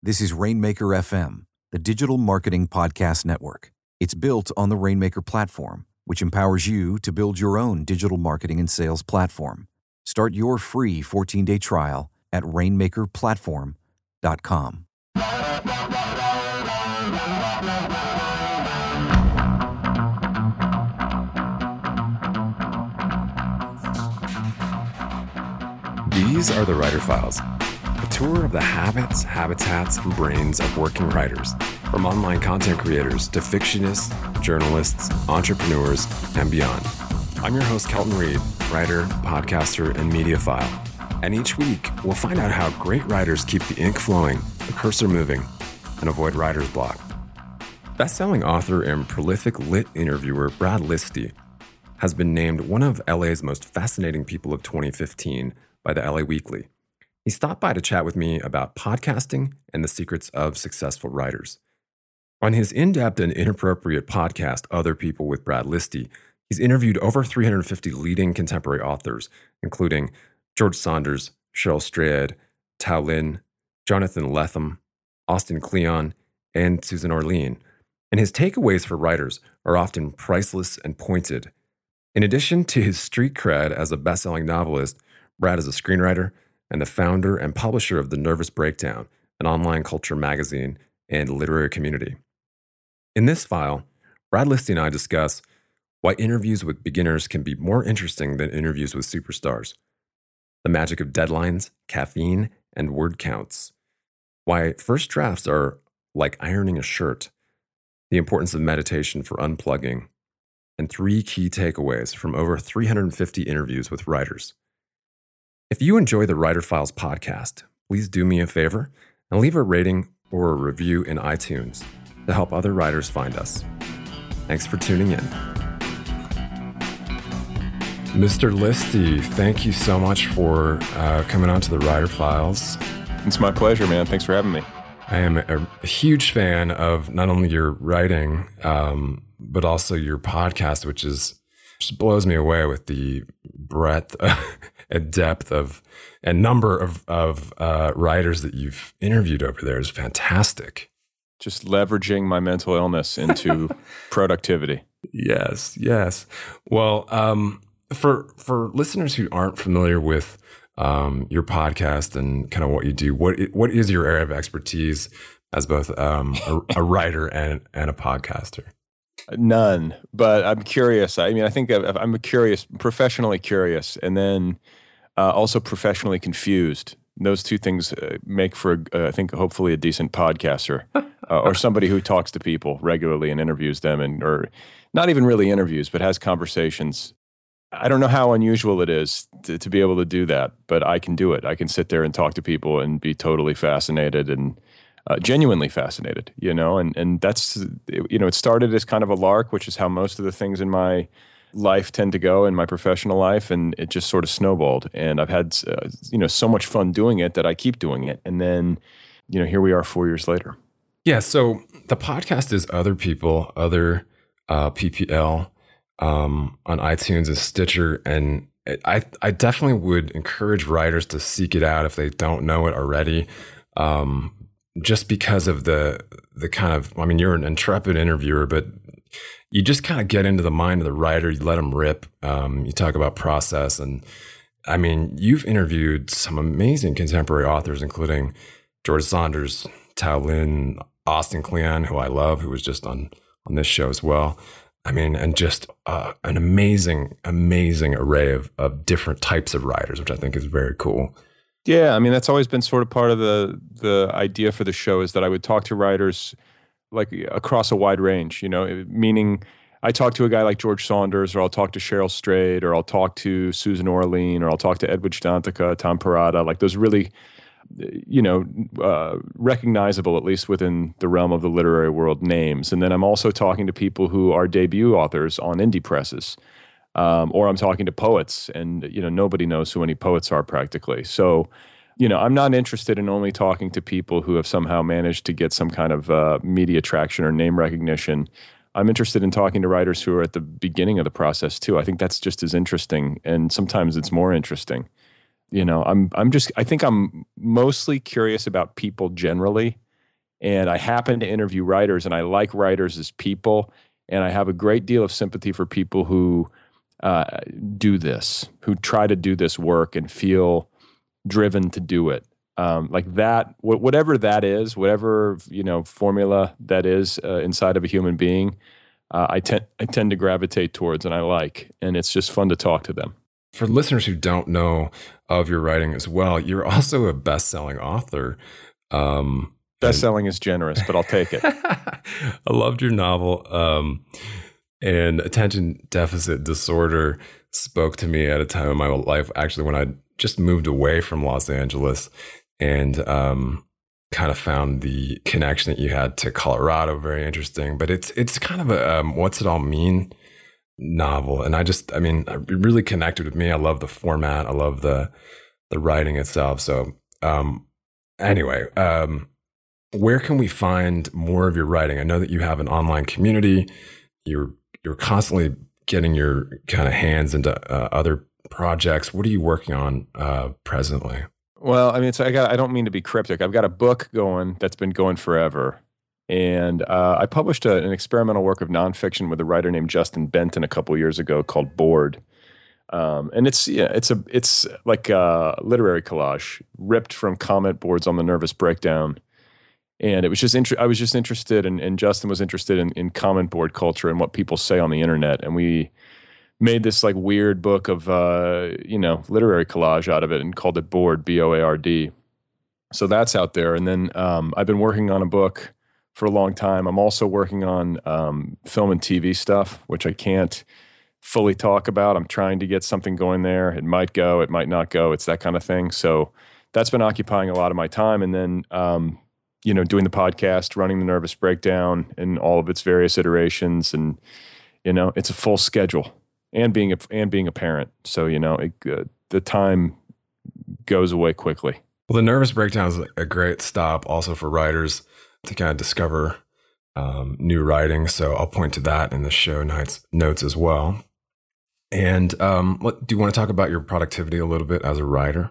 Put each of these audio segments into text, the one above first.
This is Rainmaker FM, the digital marketing podcast network. It's built on the Rainmaker platform, which empowers you to build your own digital marketing and sales platform. Start your free 14 day trial at rainmakerplatform.com. These are the Writer Files, a tour of the habits, habitats, and brains of working writers, from online content creators to fictionists, journalists, entrepreneurs, and beyond. I'm your host, Kelton Reid, writer, podcaster, and mediophile. And each week, we'll find out how great writers keep the ink flowing, the cursor moving, and avoid writer's block. Best-selling author and prolific lit interviewer Brad Listi has been named one of LA's most fascinating people of 2015 by the LA Weekly. He stopped by to chat with me about podcasting and the secrets of successful writers. On his in depth and inappropriate podcast, Other People with Brad Listi, he's interviewed over 350 leading contemporary authors, including George Saunders, Cheryl Strayed, Tao Lin, Jonathan Lethem, Austin Kleon, and Susan Orlean. And his takeaways for writers are often priceless and pointed. In addition to his street cred as a best selling novelist, Brad is a screenwriter and the founder and publisher of The Nervous Breakdown, an online culture magazine and literary community. In this file, Brad Listi and I discuss why interviews with beginners can be more interesting than interviews with superstars, the magic of deadlines, caffeine, and word counts, why first drafts are like ironing a shirt, the importance of meditation for unplugging, and three key takeaways from over 350 interviews with writers. If you enjoy the Writer Files podcast, please do me a favor and leave a rating or a review in iTunes to help other writers find us. Thanks for tuning in. Mr. Listi, thank you so much for uh, coming on to the Writer Files. It's my pleasure, man. Thanks for having me. I am a, a huge fan of not only your writing, um, but also your podcast, which is just blows me away with the breadth and depth of and number of of uh, writers that you've interviewed over there is fantastic. Just leveraging my mental illness into productivity. Yes, yes. Well, um, for for listeners who aren't familiar with um, your podcast and kind of what you do, what what is your area of expertise as both um, a, a writer and and a podcaster? None, but I'm curious. I mean, I think I'm a curious, professionally curious, and then uh, also professionally confused. Those two things uh, make for, uh, I think, hopefully a decent podcaster uh, or somebody who talks to people regularly and interviews them, and or not even really interviews, but has conversations. I don't know how unusual it is to, to be able to do that, but I can do it. I can sit there and talk to people and be totally fascinated and uh, genuinely fascinated, you know, and and that's you know it started as kind of a lark, which is how most of the things in my life tend to go in my professional life, and it just sort of snowballed. And I've had uh, you know so much fun doing it that I keep doing it, and then you know here we are four years later. Yeah. So the podcast is other people, other uh, PPL. um, on iTunes and Stitcher, and I I definitely would encourage writers to seek it out if they don't know it already. Um, just because of the the kind of I mean you're an intrepid interviewer, but you just kind of get into the mind of the writer. You let them rip. Um, you talk about process, and I mean you've interviewed some amazing contemporary authors, including George Saunders, Tao Lin, Austin Kleon, who I love, who was just on on this show as well. I mean, and just uh, an amazing, amazing array of of different types of writers, which I think is very cool. Yeah, I mean that's always been sort of part of the the idea for the show is that I would talk to writers like across a wide range, you know, meaning I talk to a guy like George Saunders, or I'll talk to Cheryl Strayed, or I'll talk to Susan Orlean, or I'll talk to Edwidge Danticat, Tom Perrotta, like those really, you know, uh, recognizable at least within the realm of the literary world names. And then I'm also talking to people who are debut authors on indie presses um, or I'm talking to poets, and you know nobody knows who any poets are practically. So, you know, I'm not interested in only talking to people who have somehow managed to get some kind of uh, media traction or name recognition. I'm interested in talking to writers who are at the beginning of the process too. I think that's just as interesting, and sometimes it's more interesting. You know, I'm I'm just I think I'm mostly curious about people generally, and I happen to interview writers, and I like writers as people, and I have a great deal of sympathy for people who uh, do this, who try to do this work and feel driven to do it. Um, like that, wh- whatever that is, whatever you know formula that is uh, inside of a human being, uh, I tend I tend to gravitate towards, and I like, and it's just fun to talk to them. For listeners who don't know of your writing as well, you're also a best-selling author. Um, Best-selling is generous, but I'll take it. I loved your novel. Um, and attention deficit disorder spoke to me at a time in my life, actually, when I just moved away from Los Angeles and um, kind of found the connection that you had to Colorado very interesting. But it's it's kind of a um, what's it all mean novel, and I just I mean it really connected with me. I love the format. I love the the writing itself. So um, anyway, um, where can we find more of your writing? I know that you have an online community. You're you're constantly getting your kind of hands into uh, other projects. What are you working on uh, presently? Well, I mean, so I got. I don't mean to be cryptic. I've got a book going that's been going forever, and uh, I published a, an experimental work of nonfiction with a writer named Justin Benton a couple years ago called Board. Um, and it's yeah, it's a it's like a literary collage ripped from comment boards on the nervous breakdown and it was just inter- I was just interested, and, and Justin was interested in, in comment board culture and what people say on the internet, and we made this like weird book of uh, you know literary collage out of it and called it Board B O A R D. So that's out there, and then um, I've been working on a book for a long time. I'm also working on um, film and TV stuff, which I can't fully talk about. I'm trying to get something going there. It might go, it might not go. It's that kind of thing. So that's been occupying a lot of my time, and then um, you know, doing the podcast, running the nervous breakdown and all of its various iterations. And, you know, it's a full schedule and being a, and being a parent. So, you know, it, uh, the time goes away quickly. Well, the nervous breakdown is a great stop also for writers to kind of discover um, new writing. So I'll point to that in the show notes, notes as well. And um, what, do you want to talk about your productivity a little bit as a writer?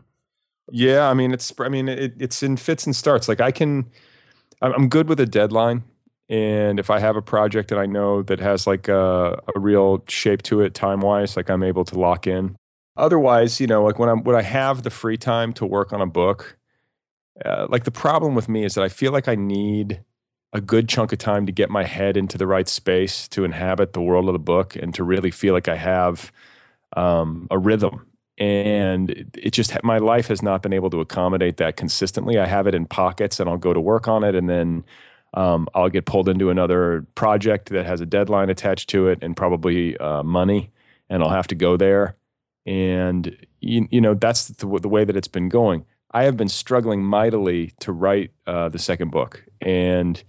Yeah, I mean it's I mean it, it's in fits and starts. Like I can, I'm good with a deadline, and if I have a project that I know that has like a, a real shape to it time wise, like I'm able to lock in. Otherwise, you know, like when I'm when I have the free time to work on a book, uh, like the problem with me is that I feel like I need a good chunk of time to get my head into the right space to inhabit the world of the book and to really feel like I have um, a rhythm and it just my life has not been able to accommodate that consistently. I have it in pockets, and I'll go to work on it, and then um, I'll get pulled into another project that has a deadline attached to it, and probably uh, money, and I'll have to go there. And you, you know that's the, the, way that it's been going. I have been struggling mightily to write uh, the second book, and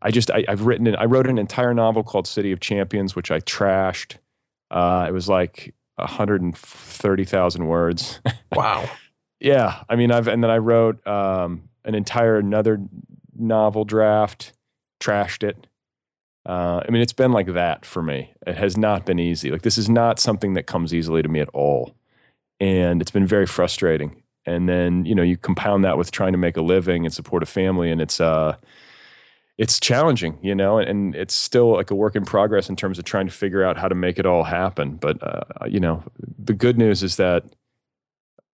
I just I, have written I wrote an entire novel called City of Champions, which I trashed. Uh, it was like 130,000 words. Wow. yeah. I mean, I've, and then I wrote um, an entire another novel draft, trashed it. Uh, I mean, it's been like that for me. It has not been easy. Like this is not something that comes easily to me at all, and it's been very frustrating. And then you know you compound that with trying to make a living and support a family, and it's uh, it's challenging, you know, and it's still like a work in progress in terms of trying to figure out how to make it all happen. But uh, you know, the good news is that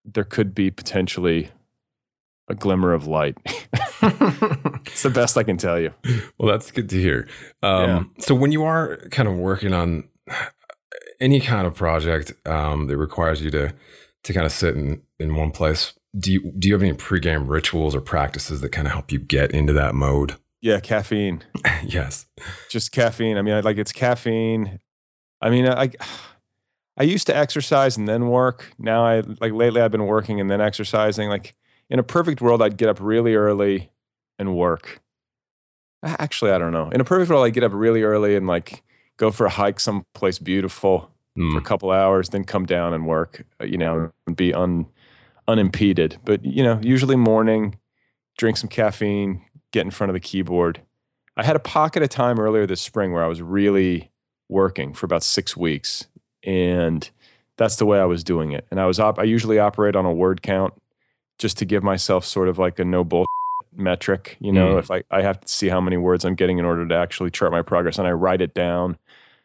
there could be potentially a glimmer of light. it's the best I can tell you. Well, that's good to hear. Um, yeah. So, when you are kind of working on any kind of project um, that requires you to to kind of sit in, in one place, do you do you have any pregame rituals or practices that kind of help you get into that mode? Yeah, caffeine. yes, just caffeine. I mean, I, like it's caffeine. I mean, I I used to exercise and then work. Now I like lately I've been working and then exercising. Like in a perfect world, I'd get up really early and work. Actually, I don't know. In a perfect world, I'd get up really early and like go for a hike someplace beautiful mm. for a couple hours, then come down and work. Uh, you know, and be un unimpeded. But you know, usually morning, drink some caffeine, get in front of the keyboard. I had a pocket of time earlier this spring where I was really working for about six weeks and that's the way I was doing it. And I was op- I usually operate on a word count just to give myself sort of like a no bull metric. You know, mm. if I I have to see how many words I'm getting in order to actually chart my progress, and I write it down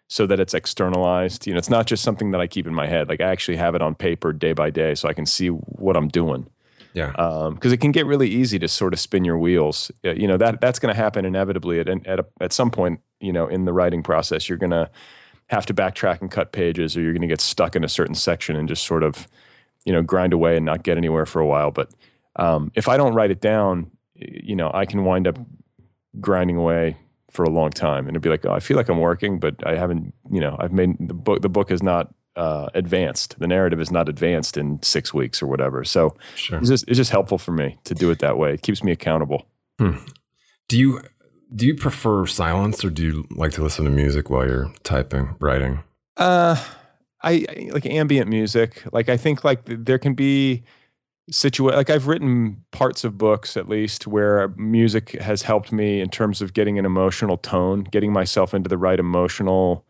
so that it's externalized. You know, it's not just something that I keep in my head. Like I actually have it on paper day by day, so I can see what I'm doing. Yeah. Because um, it can get really easy to sort of spin your wheels. You know that that's going to happen inevitably at at, a, at some point. You know, in the writing process, you're going to have to backtrack and cut pages, or you're going to get stuck in a certain section and just sort of, you know, grind away and not get anywhere for a while. But um, if I don't write it down, you know, I can wind up grinding away for a long time, and it'd be like, oh, I feel like I'm working, but I haven't, you know, I've made the book. The book is not uh, advanced. The narrative is not advanced in six weeks or whatever. So sure. it's just it's just helpful for me to do it that way. It keeps me accountable. Hmm. Do you do you prefer silence or do you like to listen to music while you're typing, writing? Uh, I, I like ambient music. Like I think like there can be situa like I've written parts of books at least where music has helped me in terms of getting an emotional tone, getting myself into the right emotional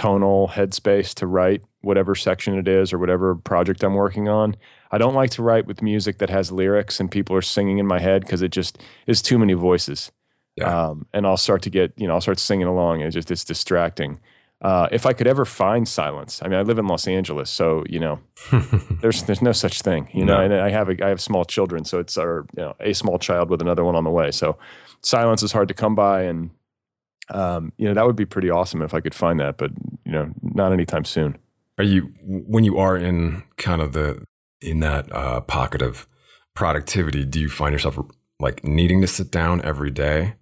tonal headspace to write whatever section it is or whatever project I'm working on. I don't like to write with music that has lyrics and people are singing in my head because it just is too many voices. Yeah. Um, and I'll start to get, you know, I'll start singing along and it's just, it's distracting. Uh, if I could ever find silence, I mean, I live in Los Angeles, so, you know, there's, there's no such thing, you know, and I have, a, I have small children, so it's our, you know, a small child with another one on the way. So silence is hard to come by. And, um, you know, that would be pretty awesome if I could find that, but, you know, not anytime soon. Are you, when you are in kind of the, in that uh, pocket of productivity, do you find yourself like needing to sit down every day?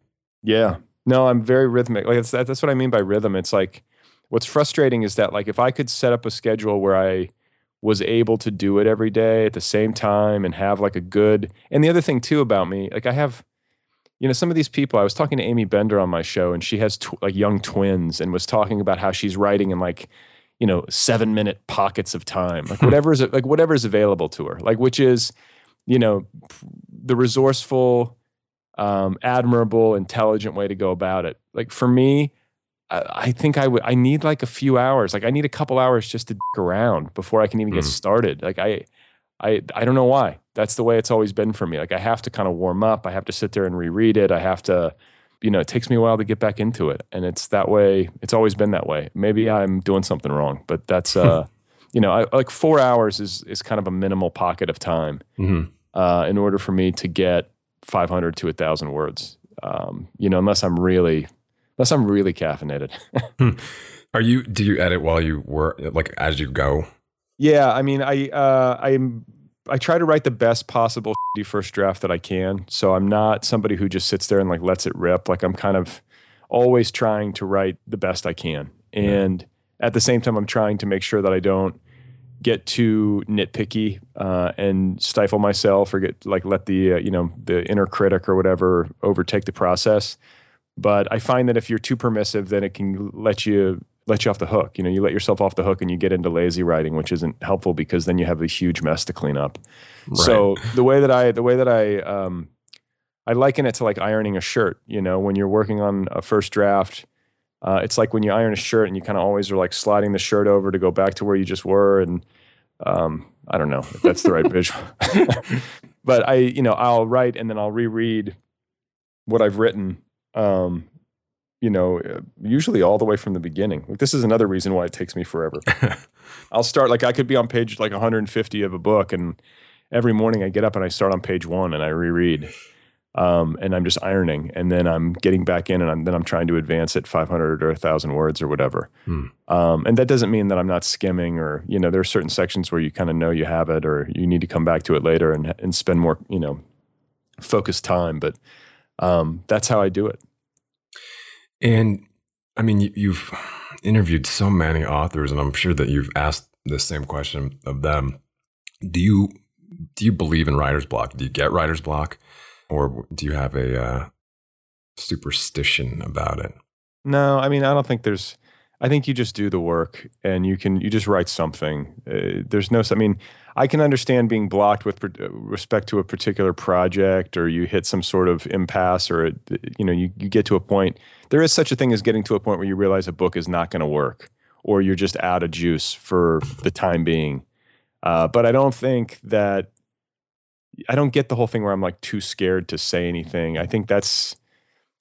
Yeah. No, I'm very rhythmic. Like that's that's what I mean by rhythm. It's like what's frustrating is that like if I could set up a schedule where I was able to do it every day at the same time and have like a good and the other thing too about me, like I have you know some of these people i was talking to Aimee Bender on my show and she has tw- like young twins and was talking about how she's writing in like you know seven minute pockets of time like whatever is like whatever is available to her like which is you know the resourceful um, admirable, intelligent way to go about it. Like for me, I, I think I would. I need like a few hours. Like I need a couple hours just to dick around before I can even mm. get started. Like I, I, I don't know why. That's the way it's always been for me. Like I have to kind of warm up. I have to sit there and reread it. I have to, you know, it takes me a while to get back into it, and it's that way. It's always been that way. Maybe I'm doing something wrong, but that's, uh, you know, I, like four hours is is kind of a minimal pocket of time mm-hmm. uh, in order for me to get 500 to a thousand words. Um, you know, unless I'm really, unless I'm really caffeinated. Hmm. Are you? Do you edit while you work, like as you go? Yeah, I mean, I uh, I'm I try to write the best possible first draft that I can. So I'm not somebody who just sits there and like lets it rip. Like I'm kind of always trying to write the best I can, and yeah. at the same time, I'm trying to make sure that I don't get too nitpicky uh, and stifle myself or get like let the uh, you know the inner critic or whatever overtake the process but i find that if you're too permissive then it can let you let you off the hook you know you let yourself off the hook and you get into lazy writing which isn't helpful because then you have a huge mess to clean up right. so the way that i the way that i um, i liken it to like ironing a shirt you know when you're working on a first draft Uh, it's like when you iron a shirt and you kind of always are like sliding the shirt over to go back to where you just were. And um, I don't know if that's the right visual. but I, you know, I'll write and then I'll reread what I've written. Um, you know, uh, usually all the way from the beginning. Like this is another reason why it takes me forever. I'll start like I could be on page like 150 of a book, and every morning I get up and I start on page one and I reread um, and I'm just ironing, and then I'm getting back in, and I'm, then I'm trying to advance at 500 or 1,000 words or whatever. Hmm. Um, and that doesn't mean that I'm not skimming, or you know, there are certain sections where you kind of know you have it, or you need to come back to it later and and spend more, you know, focused time. But um, that's how I do it. And I mean, you've interviewed so many authors, and I'm sure that you've asked the same question of them. Do you do you believe in writer's block? Do you get writer's block? or do you have a uh, superstition about it? No, I mean, I don't think there's. I think you just do the work and you can you just write something. Uh, there's no. I mean, I can understand being blocked with respect to a particular project, or you hit some sort of impasse, or you know, you you get to a point. There is such a thing as getting to a point where you realize a book is not going to work, or you're just out of juice for the time being. Uh, but I don't think that I don't get the whole thing where I'm like too scared to say anything. I think that's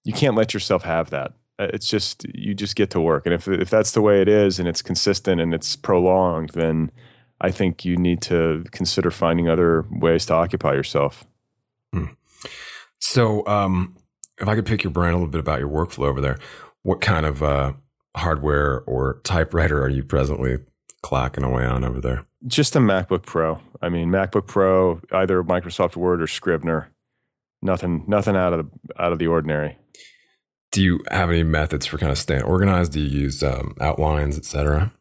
you can't let yourself have that. Uh, it's just you just get to work, and if if that's the way it is, and it's consistent and it's prolonged, then I think you need to consider finding other ways to occupy yourself. Hmm. So, um, if I could pick your brain a little bit about your workflow over there, what kind of uh, hardware or typewriter are you presently clacking away on over there? Just a MacBook Pro. I mean, MacBook Pro, either Microsoft Word or Scrivener. Nothing, nothing out of the out of the ordinary. Do you have any methods for kind of staying organized? Do you use um, outlines, etc.?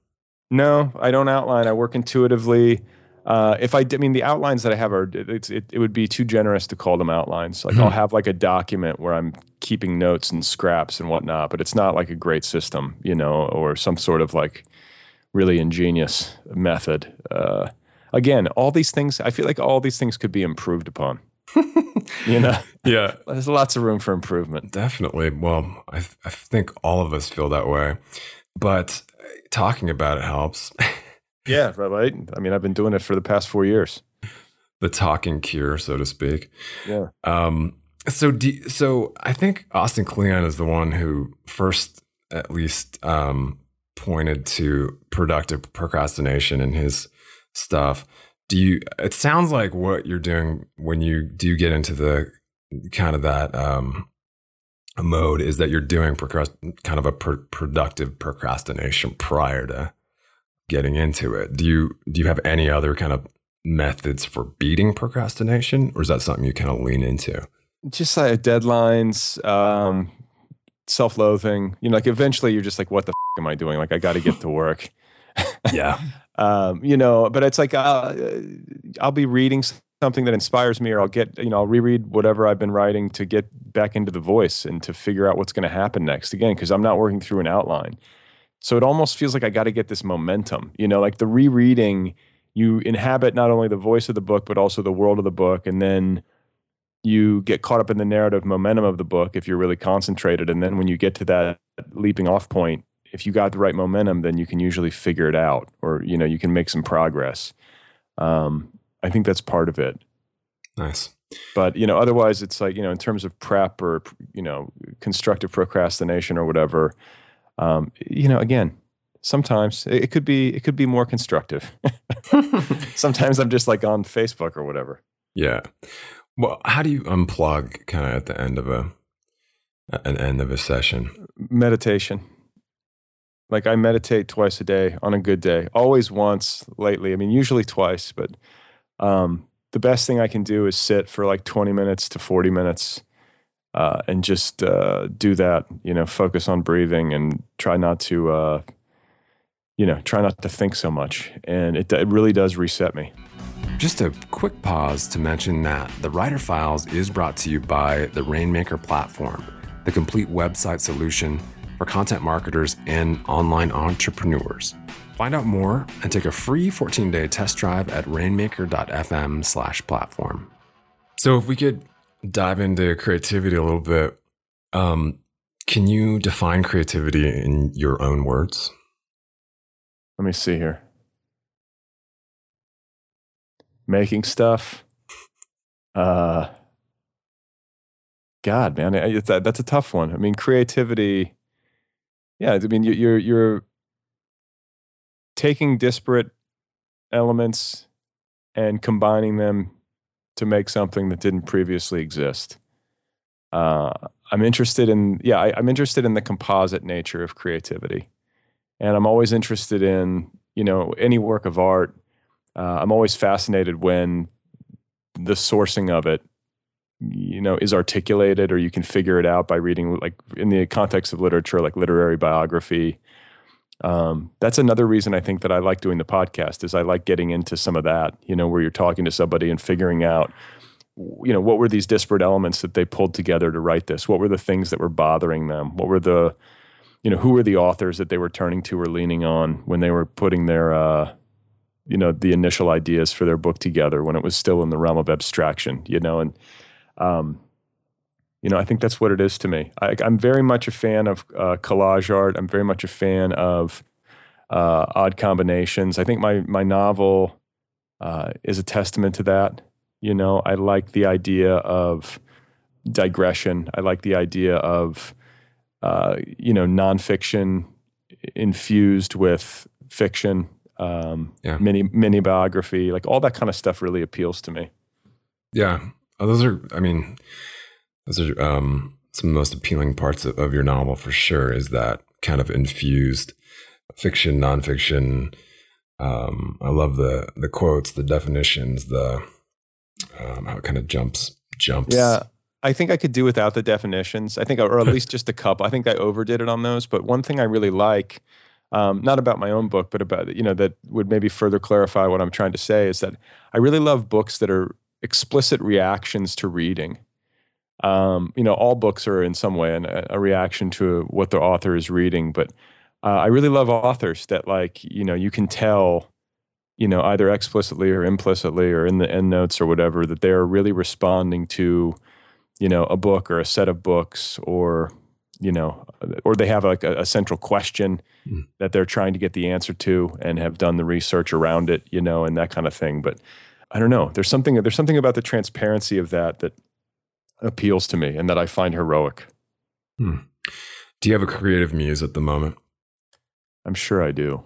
No, I don't outline. I work intuitively. Uh, if I, I mean, the outlines that I have are, it, it would be too generous to call them outlines. Like I'll hmm. have like a document where I'm keeping notes and scraps and whatnot, but it's not like a great system, you know, or some sort of like really ingenious method. Uh, again, all these things, I feel like all these things could be improved upon. you know? Yeah. There's lots of room for improvement. Definitely. Well, I, th- I think all of us feel that way. But talking about it helps. yeah, right. I mean, I've been doing it for the past four years. The talking cure, so to speak. Yeah. Um, so, do, so I think Austin Kleon is the one who first, at least, um, pointed to productive procrastination in his stuff. Do you? It sounds like what you're doing when you do get into the kind of that um, mode is that you're doing procrast- kind of a productive procrastination prior to getting into it. Do you do you have any other kind of methods for beating procrastination, or is that something you kind of lean into? Just like deadlines, um, self-loathing. You know, like eventually you're just like, what the f- am I doing? Like I got to get to work. yeah. um, you know, but it's like uh, I'll be reading something that inspires me, or I'll get you know I'll reread whatever I've been writing to get back into the voice and to figure out what's going to happen next. Again, because I'm not working through an outline, so it almost feels like I got to get this momentum. You know, like the rereading, you inhabit not only the voice of the book but also the world of the book, and then you get caught up in the narrative momentum of the book if you're really concentrated. And then when you get to that leaping off point, if you got the right momentum, then you can usually figure it out or, you know, you can make some progress. Um, I think that's part of it. Nice. But, you know, otherwise it's like, you know, in terms of prep or, you know, constructive procrastination or whatever, um, you know, again, sometimes it could be, it could be more constructive. sometimes I'm just like on Facebook or whatever. Yeah. Well, how do you unplug kind of at the end of a an end of a session? Meditation. Like I meditate twice a day on a good day. Always once lately. I mean, usually twice, but um, the best thing I can do is sit for like 20 minutes to 40 minutes uh, and just uh, do that, you know, focus on breathing and try not to, uh, you know, try not to think so much. And it, it really does reset me. Just a quick pause to mention that the Writer Files is brought to you by the Rainmaker platform, the complete website solution for content marketers and online entrepreneurs. Find out more and take a free 14-day test drive at rainmaker.fm/platform. So if we could dive into creativity a little bit, um, Can you define creativity in your own words? Let me see here. Making stuff. Uh, God, man, it's that, that's a tough one. I mean, creativity. Yeah, I mean, you're you're taking disparate elements and combining them to make something that didn't previously exist. Uh, I'm interested in yeah, I, I'm interested in the composite nature of creativity, and I'm always interested in you know any work of art. Uh, I'm always fascinated when the sourcing of it you know is articulated or you can figure it out by reading like in the context of literature like literary biography um, that's another reason i think that i like doing the podcast is i like getting into some of that you know where you're talking to somebody and figuring out you know what were these disparate elements that they pulled together to write this? What were the things that were bothering them? What were the you know who were the authors that they were turning to or leaning on when they were putting their uh, you know the initial ideas for their book together when it was still in the realm of abstraction you know and um, you know, I think that's what it is to me. I, am very much a fan of uh, collage art. I'm very much a fan of uh, odd combinations. I think my my novel uh, is a testament to that. You know, I like the idea of digression. I like the idea of uh, you know nonfiction infused with fiction, um, yeah. mini mini biography, like all that kind of stuff really appeals to me. Yeah, Oh, those are, I mean, those are um, some of the most appealing parts of, of, your novel for sure. Is that kind of infused fiction, nonfiction. Um, I love the the quotes, the definitions, the um, how it kind of jumps jumps. Yeah, I think I could do without the definitions. I think, or at least just a couple. I think I overdid it on those. But one thing I really like, um, not about my own book, but about you know that would maybe further clarify what I'm trying to say is that I really love books that are explicit reactions to reading. Um, you know, all books are in some way an, a reaction to what the author is reading, but uh, I really love authors that like you know you can tell, you know, either explicitly or implicitly or in the end notes or whatever that they are really responding to, you know, a book or a set of books or you know, or they have like a, a central question mm. that they're trying to get the answer to and have done the research around it, you know, and that kind of thing. But I don't know. There's something there's something about the transparency of that that appeals to me and that I find heroic. Hmm. Do you have a creative muse at the moment? I'm sure I do.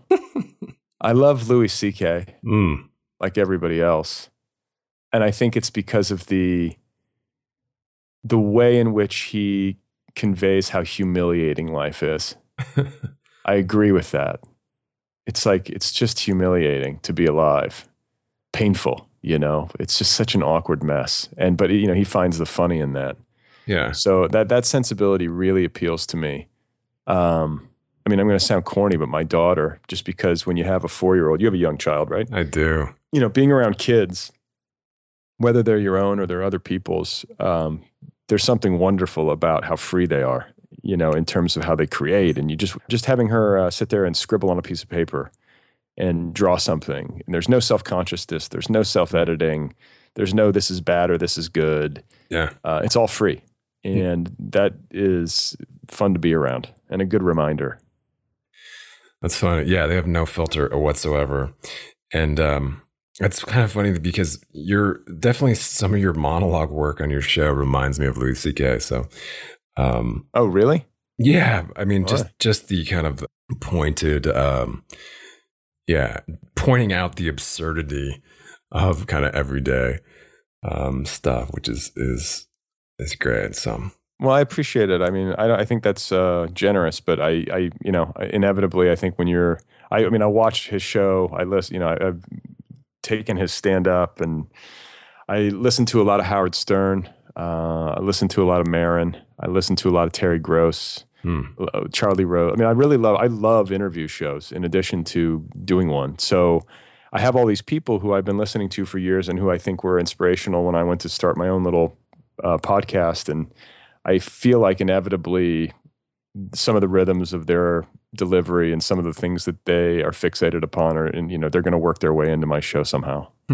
I love Louis C.K. Mm. like everybody else, and I think it's because of the the way in which he conveys how humiliating life is. I agree with that. It's like it's just humiliating to be alive, painful you know? It's just such an awkward mess. And but you know he finds the funny in that. Yeah. So that that sensibility really appeals to me. Um i mean i'm going to sound corny but my daughter just because when you have a four year old you have a young child right? I do. You know being around kids whether they're your own or they're other people's um, there's something wonderful about how free they are you know in terms of how they create. And you just just having her uh, sit there and scribble on a piece of paper and draw something. And there's no self consciousness, there's no self editing, there's no this is bad or this is good. Yeah. Uh, it's all free. And that is fun to be around and a good reminder. That's fun. Yeah, they have no filter whatsoever. And um, it's kind of funny because you're definitely some of your monologue work on your show reminds me of Louis C.K. So, um, oh, really? Yeah. I mean, just just the kind of pointed, um, yeah, pointing out the absurdity of kind of everyday um, stuff, which is is is great. So. Well, I appreciate it. I mean, I, I think that's uh, generous, but I, I, you know, inevitably, I think when you're, I, I mean, I watched his show. I listen, you know, I, have taken his stand up, and I listened to a lot of Howard Stern. Uh, I listened to a lot of Maron. I listened to a lot of Terry Gross. Uh, Charlie Rose. I mean, I really love. I love interview shows in addition to doing one. So I have all these people who I've been listening to for years and who I think were inspirational when I went to start my own little uh, podcast. And I feel like inevitably some of the rhythms of their delivery and some of the things that they are fixated upon are, and you know, they're going to work their way into my show somehow.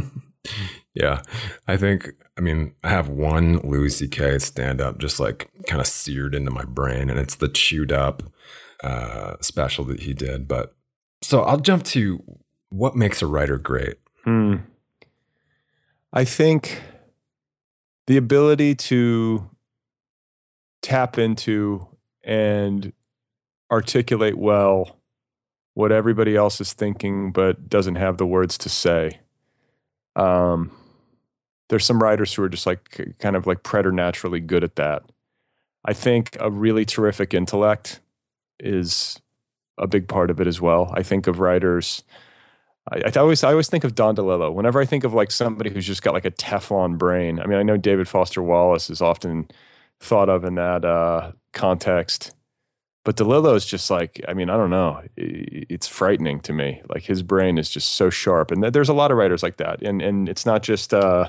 Yeah. I think, I mean, I have one Louis C.K. stand up just like kind of seared into my brain, and it's the chewed up uh, special that he did. But so I'll jump to what makes a writer great. Hmm. I think the ability to tap into and articulate well what everybody else is thinking but doesn't have the words to say. Um, there's some writers who are just like kind of like preternaturally good at that. I think a really terrific intellect is a big part of it as well. I think of writers. I, I always I always think of Don DeLillo. Whenever I think of like somebody who's just got like a Teflon brain. I mean, I know David Foster Wallace is often thought of in that uh, context, but DeLillo is just like I mean I don't know. It's frightening to me. Like his brain is just so sharp, and there's a lot of writers like that. And and it's not just. Uh,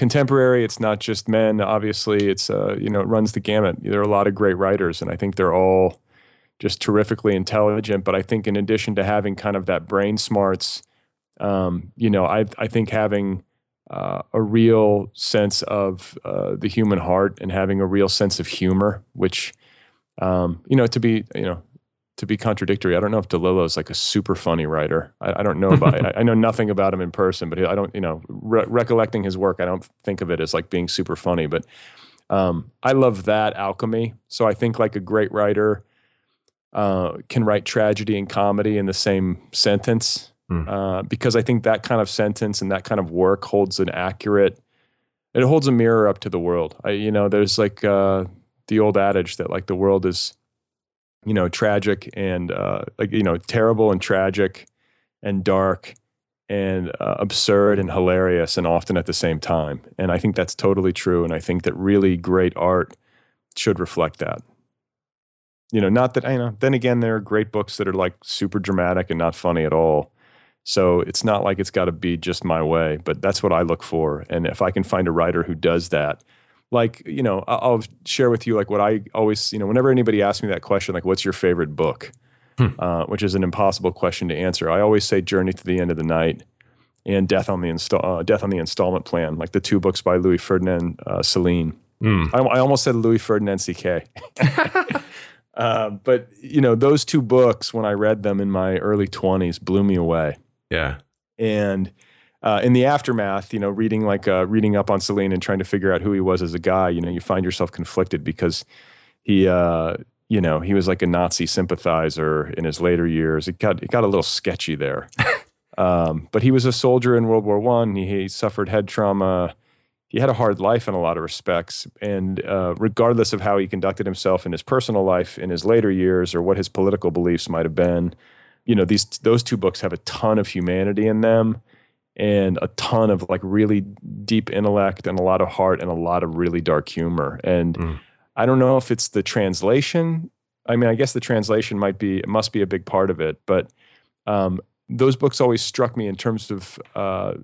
contemporary. It's not just men. Obviously, it's uh, you know it runs the gamut. There are a lot of great writers, and I think they're all just terrifically intelligent. But I think in addition to having kind of that brain smarts, um, you know, I I think having uh, a real sense of uh, the human heart and having a real sense of humor, which um, you know, to be you know to be contradictory, I don't know if DeLillo is like a super funny writer. I, I don't know about. I, I, know nothing about him in person, but I don't. You know, re- recollecting his work, I don't think of it as like being super funny. But um, I love that alchemy. So I think like a great writer uh, can write tragedy and comedy in the same sentence, mm. uh, because I think that kind of sentence and that kind of work holds an accurate. It holds a mirror up to the world. I, you know, there's like uh, the old adage that like the world is you know, tragic and uh, like you know, terrible and tragic and dark and uh, absurd and hilarious and often at the same time. And I think that's totally true. And I think that really great art should reflect that. You know, not that, you know, then again, there are great books that are like super dramatic and not funny at all. So it's not like it's got to be just my way, but that's what I look for. And if I can find a writer who does that, like you know I'll share with you like what I always you know whenever anybody asks me that question like what's your favorite book, hmm. uh, which is an impossible question to answer. I always say Journey to the End of the Night and Death on the Install uh, Death on the Installment Plan, like the two books by Louis Ferdinand uh, Céline. Hmm. I, I, almost said Louis Ferdinand CK. uh, but you know those two books when I read them in my early twenties blew me away. Yeah, and uh, in the aftermath, you know, reading like uh, reading up on Céline and trying to figure out who he was as a guy, you know, you find yourself conflicted because he, uh, you know, he was like a Nazi sympathizer in his later years. It got it got a little sketchy there, um, but he was a soldier in World War One. He, he, suffered head trauma. He had a hard life in a lot of respects, and uh, regardless of how he conducted himself in his personal life in his later years or what his political beliefs might have been, you know, these those two books have a ton of humanity in them and a ton of like really deep intellect and a lot of heart and a lot of really dark humor. And mm. I don't know if it's the translation. I mean, I guess the translation might be, it must be a big part of it. But um, those books always struck me in terms of uh,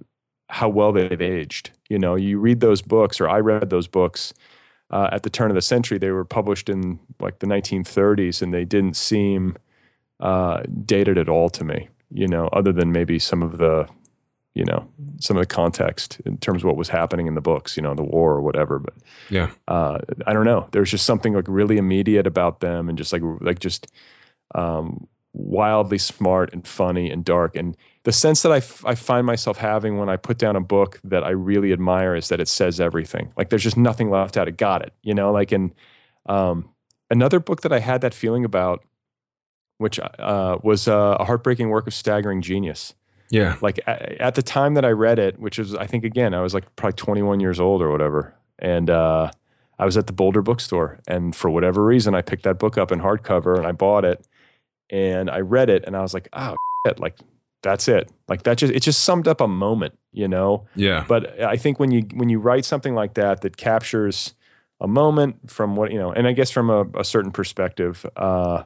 how well they've aged. You know, you read those books, or I read those books uh, at the turn of the century. They were published in like the 1930s, and they didn't seem uh, dated at all to me. You know, other than maybe some of the you know some of the context in terms of what was happening in the books you know the war or whatever but yeah. uh, i don't know. There's just something like really immediate about them and just like like just um, wildly smart and funny and dark. And the sense that I, f- I find myself having when i put down a book that i really admire is that it says everything. Like there's just nothing left out. It got it you know? Like in um, another book that i had that feeling about which uh, was uh, a heartbreaking work of staggering genius yeah. Like at, at, the time that I read it, which was, I think, again, I was like probably 21 years old or whatever. And uh, I was at the Boulder bookstore. And for whatever reason, I picked that book up in hardcover and I bought it and I read it and I was like, oh, shit, like that's it. Like that just, it just summed up a moment, you know? Yeah. But I think when you, when you write something like that, that captures a moment from what, you know, and I guess from a, a certain perspective, uh,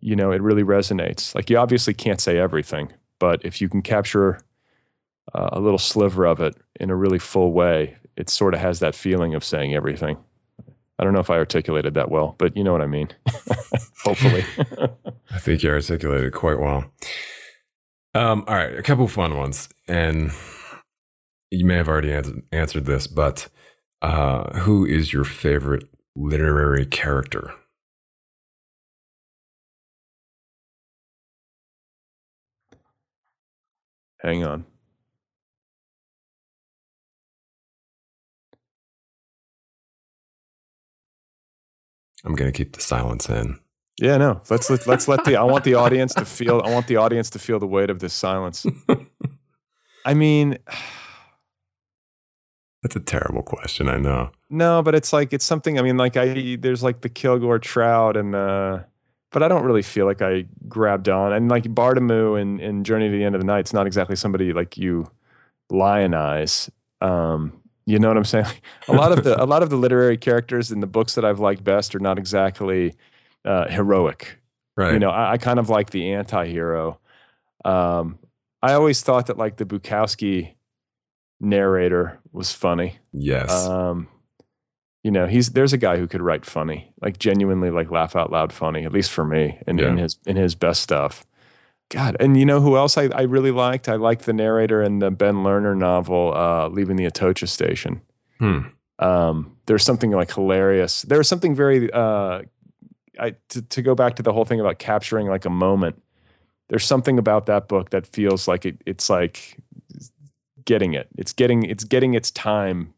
you know, it really resonates. Like you obviously can't say everything, but if you can capture uh, a little sliver of it in a really full way, it sort of has that feeling of saying everything. I don't know if I articulated that well, but you know what I mean. Hopefully. I think you articulated quite well. Um, all right, a couple fun ones. And you may have already answered, answered this, but uh, who is your favorite literary character? Hang on. I'm gonna keep the silence in. Yeah, no. Let's let, let's let the I want the audience to feel I want the audience to feel the weight of this silence. I mean, That's a terrible question, I know. no, but it's like it's something. I mean, like I there's like the Kilgore Trout and the, but I don't really feel like I grabbed on. And like Bardamu in in Journey to the End of the Night, it's not exactly somebody like you lionize. Um, you know what I'm saying? a lot of the a lot of the literary characters in the books that I've liked best are not exactly uh, heroic. Right. You know, I, I kind of like the anti-hero. Um, I always thought that like the Bukowski narrator was funny. yes. Um, you know, he's there's a guy who could write funny, like genuinely like laugh out loud funny, at least for me, in, in his in his best stuff. God, and you know who else I, I really liked? I liked the narrator in the Ben Lerner novel, uh, Leaving the Atocha Station. hmm. Um, there's something like hilarious. There's something very uh, I to, to go back to the whole thing about capturing like a moment. There's something about that book that feels like it, it's like getting it. It's getting it's getting its time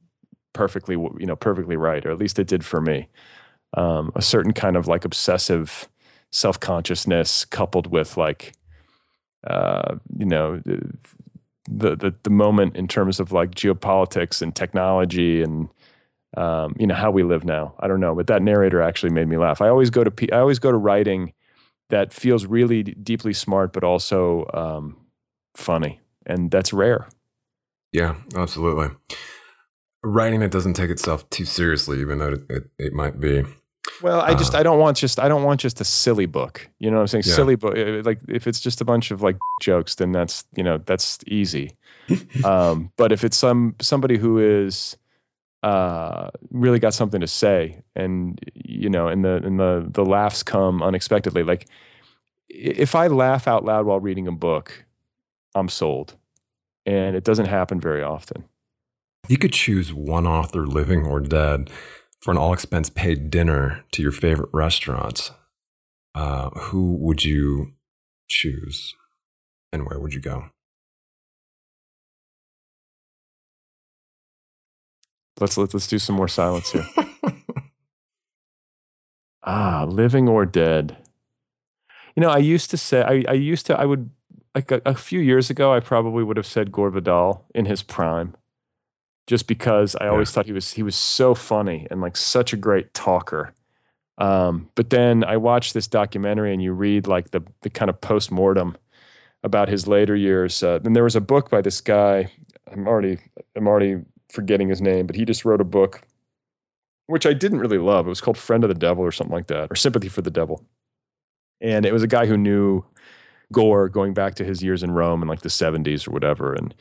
perfectly you know perfectly right, or at least it did for me. Um, a certain kind of like obsessive self consciousness coupled with like uh, you know the, the the moment in terms of like geopolitics and technology and um, you know how we live now. I don't know, but that narrator actually made me laugh. I always go to I always go to writing that feels really deeply smart, but also um, funny, and that's rare. Yeah, absolutely. Writing that doesn't take itself too seriously, even though it, it, it might be. Well, I just Uh, I don't want just I don't want just a silly book. You know what I'm saying? Yeah. Silly book. uh, Like if it's just a bunch of like jokes, then that's you know that's easy. um, but if it's some somebody who is uh, really got something to say, and you know, and the and the the laughs come unexpectedly. Like if I laugh out loud while reading a book, I'm sold, and it doesn't happen very often. You could choose one author, living or dead, for an all expense paid dinner to your favorite restaurants. Uh, who would you choose and where would you go? Let's let's let's do some more silence here. Ah, living or dead. You know, I used to say, I, I used to, I would, like a, a few years ago, I probably would have said Gore Vidal in his prime, just because I always thought he was, he was so funny and like such a great talker. Um, but then I watched this documentary and you read like the, the kind of post mortem about his later years. Uh, then there was a book by this guy. I'm already, I'm already forgetting his name, but he just wrote a book which I didn't really love. It was called Friend of the Devil or something like that, or Sympathy for the Devil. And it was a guy who knew Gore going back to his years in Rome in like the 70s or whatever. And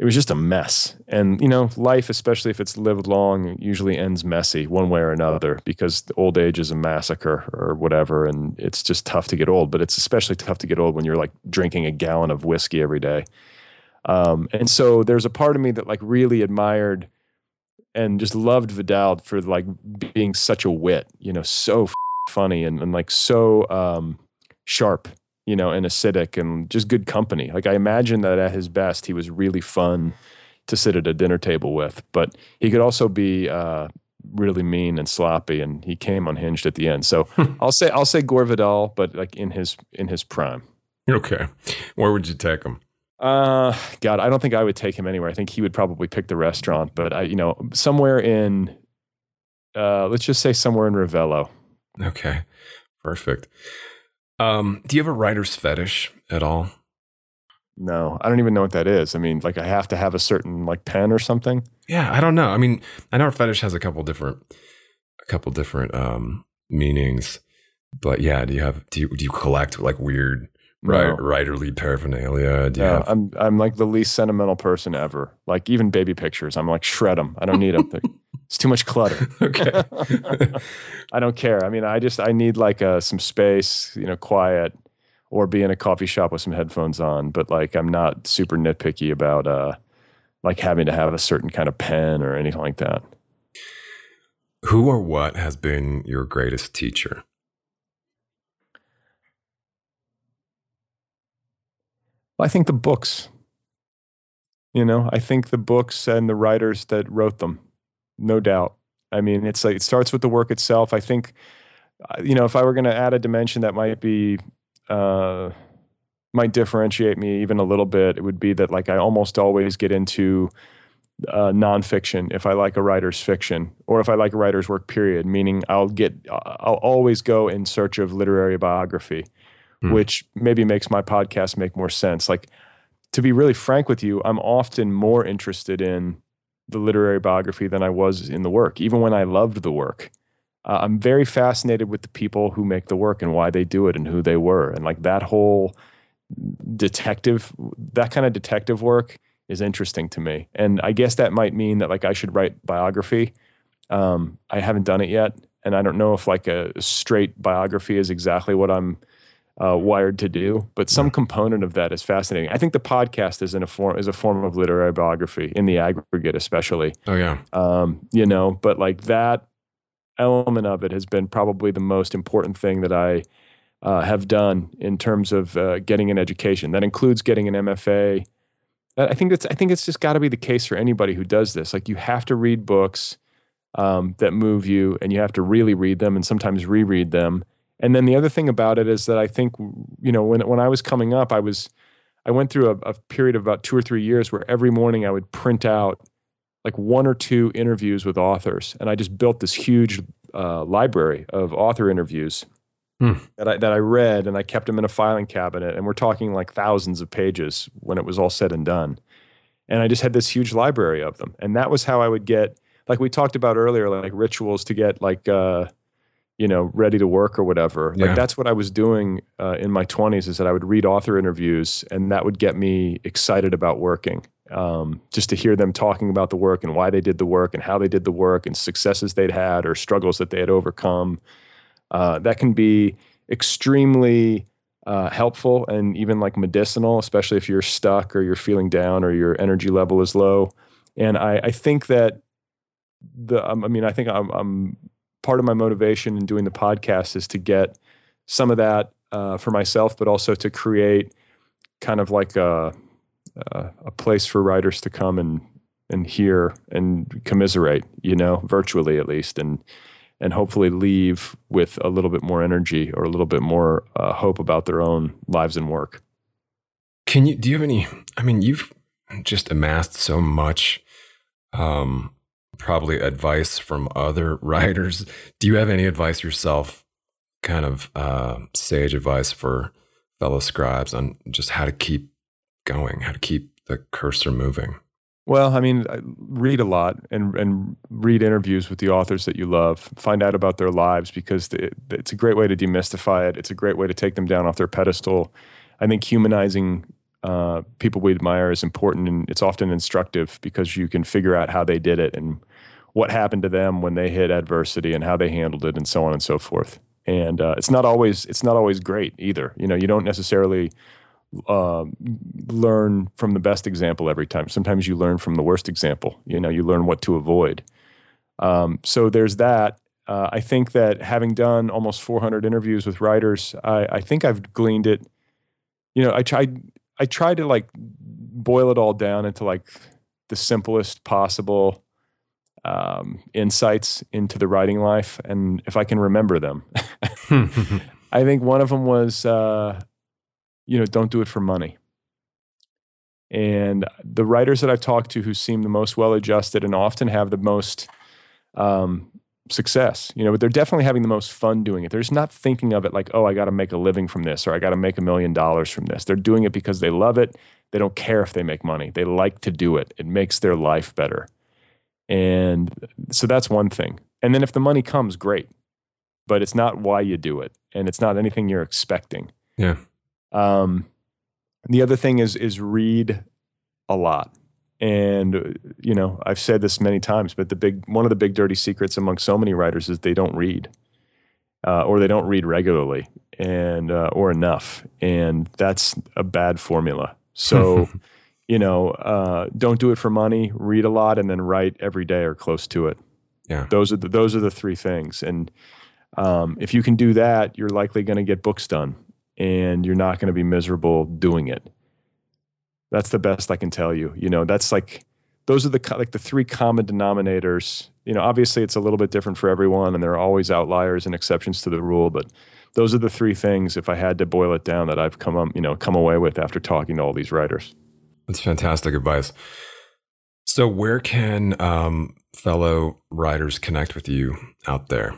it was just a mess. And, you know, life, especially if it's lived long, usually ends messy one way or another because old age is a massacre or whatever. And it's just tough to get old. But it's especially tough to get old when you're like drinking a gallon of whiskey every day. Um, and so there's a part of me that like really admired and just loved Vidal for like being such a wit, you know, so funny and, and like so um, sharp, you know, and acidic and just good company. Like I imagine that at his best, he was really fun to sit at a dinner table with, but he could also be uh, really mean and sloppy, and he came unhinged at the end. So I'll say I'll say Gore Vidal, but like in his in his prime. Okay. Where would you take him? Uh, God, I don't think I would take him anywhere. I think he would probably pick the restaurant, but I, you know, somewhere in, uh, let's just say somewhere in Ravello. Okay. Perfect. Um, do you have a writer's fetish at all? No, I don't even know what that is. I mean, like I have to have a certain like pen or something. Yeah, I don't know. I mean, I know fetish has a couple different, a couple different um, meanings, but yeah, do you have do you do you collect like weird No. writerly paraphernalia? Do you No, have? I'm I'm like the least sentimental person ever. Like even baby pictures, I'm like shred them. I don't need them. it's too much clutter. okay. I don't care. I mean, I just I need like uh, some space, you know, quiet, or be in a coffee shop with some headphones on. But like, I'm not super nitpicky about uh, like having to have a certain kind of pen or anything like that. Who or what has been your greatest teacher? I think the books. You know, I think the books and the writers that wrote them, no doubt. I mean, it's like it starts with the work itself. I think, uh, you know, if I were going to add a dimension that might be, uh, might differentiate me even a little bit, it would be that like I almost always get into uh, nonfiction if I like a writer's fiction or if I like a writer's work. Period. Meaning, I'll get, I'll always go in search of literary biography, hmm. which maybe makes my podcast make more sense. Like, to be really frank with you, I'm often more interested in the literary biography than I was in the work, even when I loved the work. Uh, I'm very fascinated with the people who make the work and why they do it and who they were. And like that whole detective, that kind of detective work is interesting to me. And I guess that might mean that like I should write biography. Um, I haven't done it yet. And I don't know if like a straight biography is exactly what I'm uh, wired to do, but some component of that is fascinating. I think the podcast is in a form is a form of literary biography in the aggregate, especially. Oh yeah, um, you know, but like that element of it has been probably the most important thing that I uh, have done in terms of uh, getting an education. That includes getting an MFA. I think that's I think it's just got to be the case for anybody who does this. Like you have to read books um, that move you, and you have to really read them, and sometimes reread them and then the other thing about it is that I think, you know, when when I was coming up, I was I went through a, a period of about two or three years where every morning I would print out like one or two interviews with authors, and I just built this huge uh, library of author interviews hmm. that I that I read, and I kept them in a filing cabinet. And we're talking like thousands of pages when it was all said and done. And I just had this huge library of them, and that was how I would get, like we talked about earlier, like rituals to get like. Uh, you know, ready to work or whatever. Yeah. Like that's what I was doing uh, in my 20s is that I would read author interviews and that would get me excited about working. Um, just to hear them talking about the work and why they did the work and how they did the work and successes they'd had or struggles that they had overcome. Uh, that can be extremely uh, helpful and even like medicinal, especially if you're stuck or you're feeling down or your energy level is low. And I, I think that the, um, I mean, I think I'm, I'm part of my motivation in doing the podcast is to get some of that uh, for myself, but also to create kind of like a, a, place for writers to come and and hear and commiserate, you know, virtually at least, and and hopefully leave with a little bit more energy or a little bit more uh, hope about their own lives and work. Can you? Do you have any? I mean, you've just amassed so much um, probably advice from other writers. Do you have any advice yourself, kind of uh, sage advice for fellow scribes on just how to keep going, how to keep the cursor moving? Well, I mean, read a lot and and read interviews with the authors that you love. Find out about their lives because it's a great way to demystify it. It's a great way to take them down off their pedestal. I think humanizing uh, people we admire is important and it's often instructive because you can figure out how they did it and what happened to them when they hit adversity and how they handled it and so on and so forth. And uh, it's not always it's not always great either. You know, you don't necessarily uh, learn from the best example every time. Sometimes you learn from the worst example. You know, you learn what to avoid. Um, so there's that. Uh, I think that having done almost 400 interviews with writers, I, I think I've gleaned it. You know, I tried I tried to like boil it all down into like the simplest possible um, insights into the writing life, and if I can remember them, I think one of them was, uh, you know, don't do it for money. And the writers that I've talked to who seem the most well adjusted and often have the most um, success, you know, but they're definitely having the most fun doing it. They're just not thinking of it like, oh, I got to make a living from this or I got to make a million dollars from this. They're doing it because they love it. They don't care if they make money. They like to do it. It makes their life better. And so that's one thing. And then if the money comes, great. But it's not why you do it. And it's not anything you're expecting. Yeah. Um, the other thing is is read a lot. And you know, I've said this many times, but the big one of the big dirty secrets among so many writers is they don't read, uh, or they don't read regularly and uh, or enough, and that's a bad formula. So you know, uh, don't do it for money. Read a lot and then write every day or close to it. Yeah. Those are the those are the three things. And um, if you can do that, you're likely going to get books done, and you're not going to be miserable doing it. That's the best I can tell you. You know, that's like those are the like the three common denominators. You know, obviously it's a little bit different for everyone, and there are always outliers and exceptions to the rule. But those are the three things, if I had to boil it down, that I've come um, you know come away with after talking to all these writers. That's fantastic advice. So, where can um, fellow writers connect with you out there?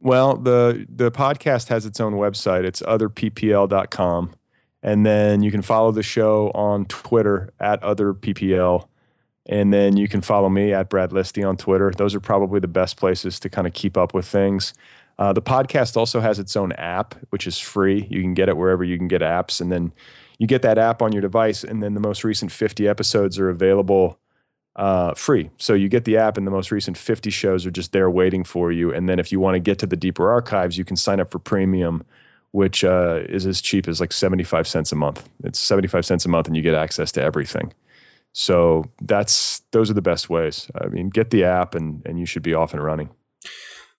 Well, the the podcast has its own website. It's otherppl.com. And then you can follow the show on Twitter at otherppl. And then you can follow me at Brad Listi on Twitter. Those are probably the best places to kind of keep up with things. Uh, the podcast also has its own app, which is free. You can get it wherever you can get apps. And then you get that app on your device. And then the most recent 50 episodes are available uh, free. So you get the app, and the most recent 50 shows are just there waiting for you. And then if you want to get to the deeper archives, you can sign up for premium, which uh, is as cheap as like 75 cents a month. It's 75 cents a month, and you get access to everything. So that's those are the best ways. I mean, get the app, and and you should be off and running.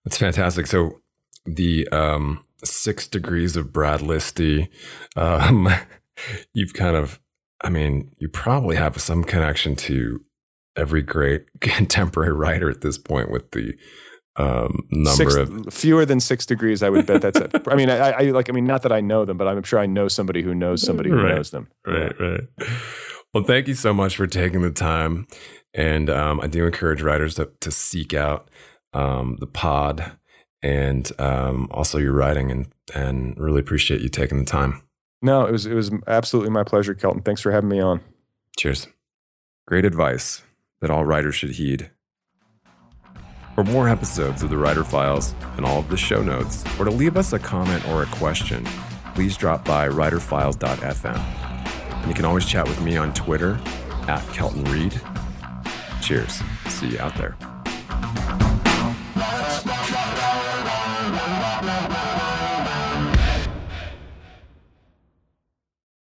That's fantastic. So the um, six degrees of Brad Listi, um, you've kind of, I mean, you probably have some connection to every great contemporary writer at this point with the um, number six, of fewer than six degrees. I would bet that's it. I mean, I, I, like. I mean, not that I know them, but I'm sure I know somebody who knows somebody who right. knows them. Right, right. Well, thank you so much for taking the time, and um, I do encourage writers to to seek out um, the pod and um, also your writing, and and really appreciate you taking the time. No, it was it was absolutely my pleasure, Kelton. Thanks for having me on. Cheers. Great advice that all writers should heed. For more episodes of the Writer Files and all of the show notes, or to leave us a comment or a question, please drop by writerfiles.fm. And you can always chat with me on Twitter at Kelton Reid. Cheers. See you out there.